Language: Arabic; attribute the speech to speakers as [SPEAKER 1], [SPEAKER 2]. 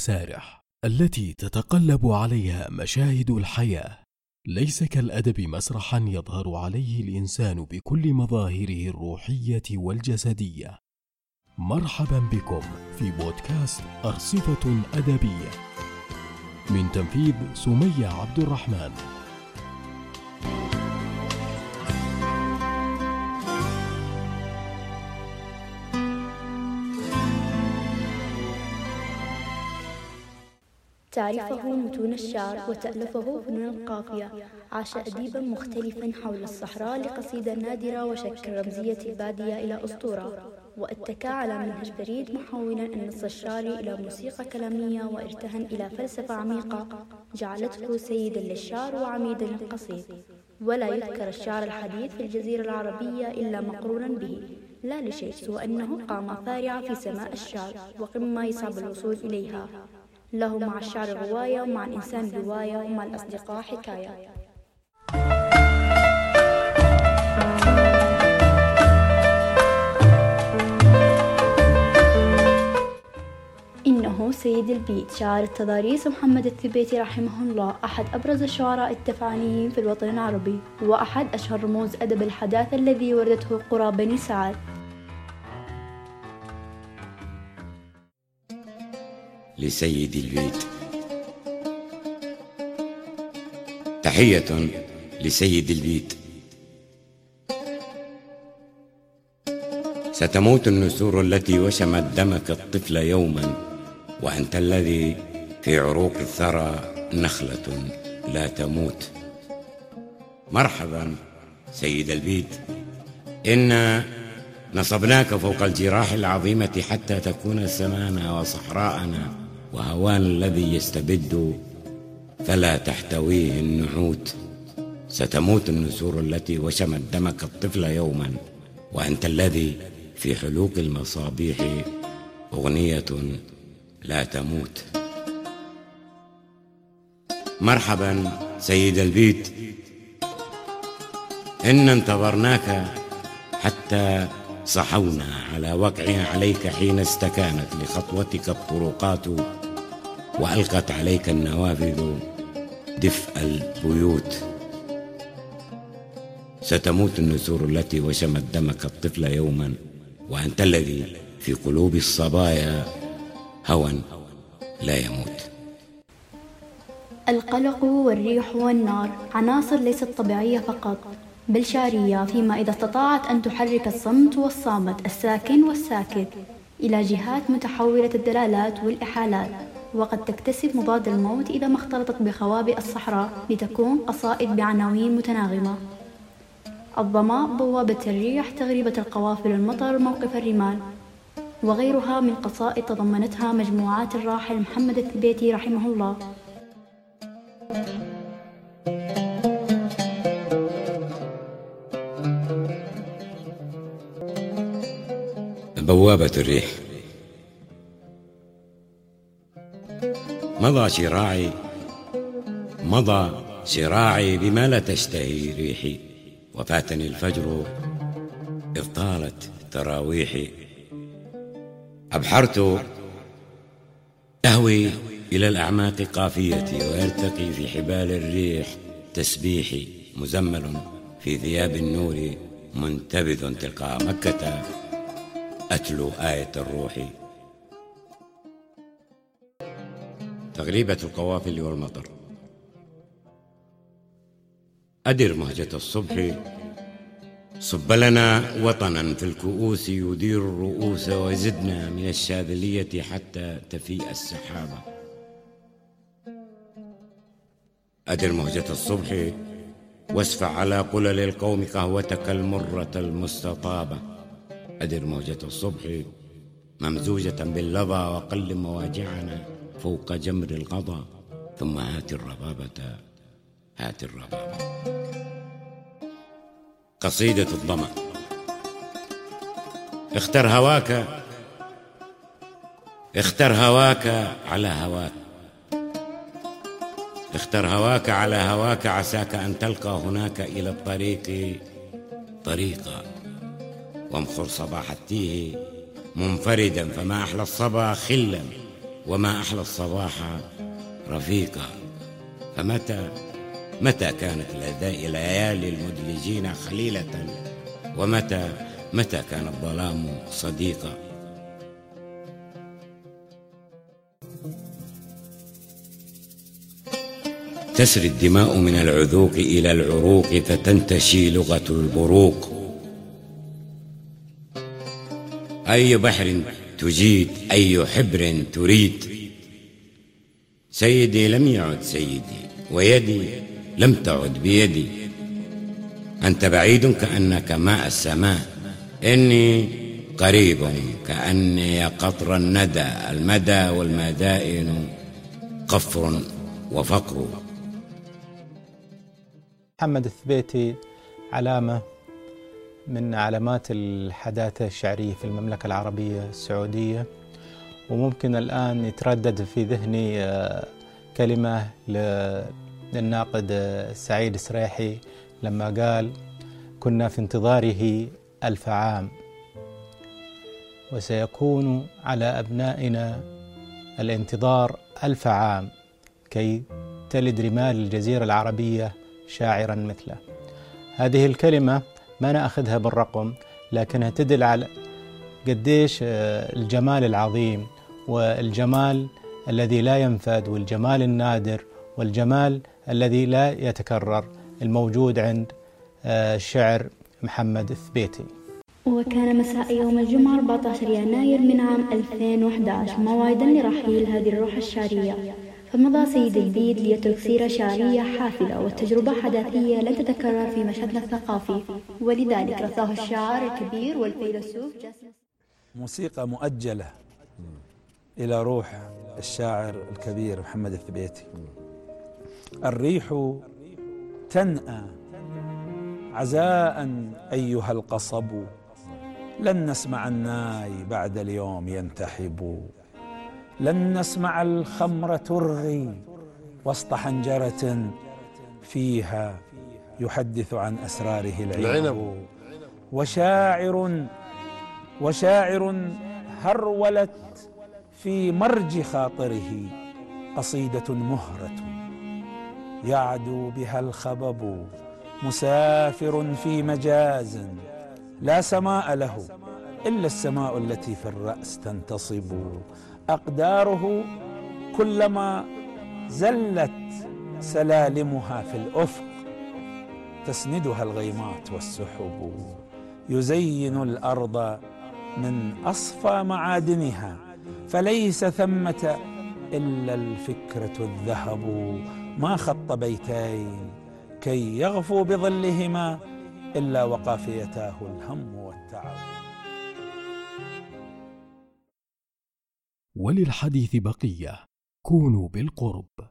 [SPEAKER 1] المسارح التي تتقلب عليها مشاهد الحياة. ليس كالأدب مسرحا يظهر عليه الإنسان بكل مظاهره الروحية والجسدية. مرحبا بكم في بودكاست أرصفة أدبية. من تنفيذ سمية عبد الرحمن
[SPEAKER 2] تعرفه متون الشعر وتألفه فنون القافية. عاش أديبا مختلفا حول الصحراء لقصيدة نادرة وشكل رمزية البادية إلى أسطورة. واتكى على منهج فريد محولا النص الشعري إلى موسيقى كلامية وارتهن إلى فلسفة عميقة جعلته سيدا للشعر وعميدا للقصيد. ولا يذكر الشعر الحديث في الجزيرة العربية إلا مقرونا به. لا لشيء سوى أنه قامة فارعة في سماء الشعر وقمة يصعب الوصول إليها. له مع الشعر رواية ومع الإنسان رواية ومع الأصدقاء حكاية. إنه سيد البيت شاعر التضاريس محمد الثبيتي رحمه الله أحد أبرز الشعراء التفعانيين في الوطن العربي وأحد أشهر رموز أدب الحداثة الذي وردته قرى بني سعد.
[SPEAKER 3] لسيد البيت. تحية لسيد البيت. ستموت النسور التي وشمت دمك الطفل يوما وأنت الذي في عروق الثرى نخلة لا تموت. مرحبا سيد البيت. إنا نصبناك فوق الجراح العظيمة حتى تكون سمانا وصحراءنا. وهوان الذي يستبد فلا تحتويه النعوت ستموت النسور التي وشمت دمك الطفل يوما. وأنت الذي في حلوق المصابيح أغنية لا تموت. مرحبا سيد البيت. إن انتظرناك حتى صحونا على وقع عليك حين استكانت لخطوتك الطرقات. وألقت عليك النوافذ دفء البيوت. ستموت النسور التي وشمت دمك الطفل يوما وأنت الذي في قلوب الصبايا هوى لا يموت.
[SPEAKER 2] القلق والريح والنار عناصر ليست طبيعية فقط بل شعرية فيما إذا استطاعت أن تحرك الصمت والصامت الساكن والساكت إلى جهات متحولة الدلالات والإحالات. وقد تكتسب مضاد الموت إذا ما اختلطت بخوابئ الصحراء لتكون قصائد بعناوين متناغمة. الظماء بوابة الريح تغريبة القوافل المطر موقف الرمال وغيرها من قصائد تضمنتها مجموعات الراحل محمد الثبيتي رحمه الله.
[SPEAKER 3] بوابة الريح مضى شراعي مضى شراعي بما لا تشتهي ريحي. وفاتني الفجر إذ طالت تراويحي. أبحرت أهوي إلى الأعماق قافيتي ويرتقي في حبال الريح تسبيحي. مزمل في ثياب النور منتبذ تلقاء مكة. أتلو آية الروح. تغريبة القوافل والمطر. أدر مهجة الصبح. صب لنا وطنا في الكؤوس يدير الرؤوس وزدنا من الشاذلية حتى تفيء السحابة. أدر مهجة الصبح. واسفع على قلل القوم قهوتك المرة المستطابة. أدر موجة الصبح. ممزوجة باللظى وقل مواجعنا. فوق جمر القضا ثم هات الربابة هات الربابة. قصيدة الظمأ اختر هواك اختر هواك على هواك. اختر هواك على هواك عساك أن تلقى هناك إلى الطريق طريقا. وامخر صباح التيه منفردا فما أحلى الصبا خلا. وما أحلى الصباح رفيقا. فمتى متى كانت ليالي المدلجين خليلة؟ ومتى متى كان الظلام صديقا؟ تسري الدماء من العذوق إلى العروق فتنتشي لغة البروق. أي بحر تجيد أي حبر تريد. سيدي لم يعد سيدي ويدي لم تعد بيدي. أنت بعيد كأنك ماء السماء. إني قريب كأني قطر الندى المدى والمدائن قفر وفقر.
[SPEAKER 4] محمد الثبيتي علامة من علامات الحداثة الشعرية في المملكة العربية السعودية وممكن الآن يتردد في ذهني آه، كلمة للناقد سعيد السريحي لما قال كنا في انتظاره ألف عام وسيكون على أبنائنا الانتظار ألف عام كي تلد رمال الجزيرة العربية شاعرا مثله. هذه الكلمة ما نأخذها بالرقم لكنها تدل على قديش آه، الجمال العظيم والجمال الذي لا ينفد والجمال النادر والجمال الذي لا يتكرر الموجود عند آه، شعر محمد الثبيتي.
[SPEAKER 2] وكان مساء يوم الجمعة 14 يناير من عام 2011 موعدا لرحيل هذه الروح الشعرية. فمضى سيد البيد ليترك سيرة شعرية حافلة وتجربة حداثية لن تتكرر في مشهدنا الثقافي ولذلك رثاه الشاعر الكبير والفيلسوف
[SPEAKER 5] موسيقى مؤجلة إلى روح الشاعر الكبير محمد الثبيتي. الريح تنأى عزاء أيها القصب لن نسمع الناي بعد اليوم ينتحب. لن نسمع الخمر ترغي وسط حنجرة فيها يحدث عن أسراره العنب. وشاعر وشاعر هرولت في مرج خاطره قصيدة مهرة يعدو بها الخبب مسافر في مجاز لا سماء له إلا السماء التي في الرأس تنتصب. أقداره كلما زلت سلالمها في الأفق تسندها الغيمات والسحب. يزين الأرض من أصفى معادنها فليس ثمة إلا الفكرة الذهب. ما خط بيتين كي يغفو بظلهما إلا وقافيتاه الهم والتعب.
[SPEAKER 1] وللحديث بقية. كونوا بالقرب.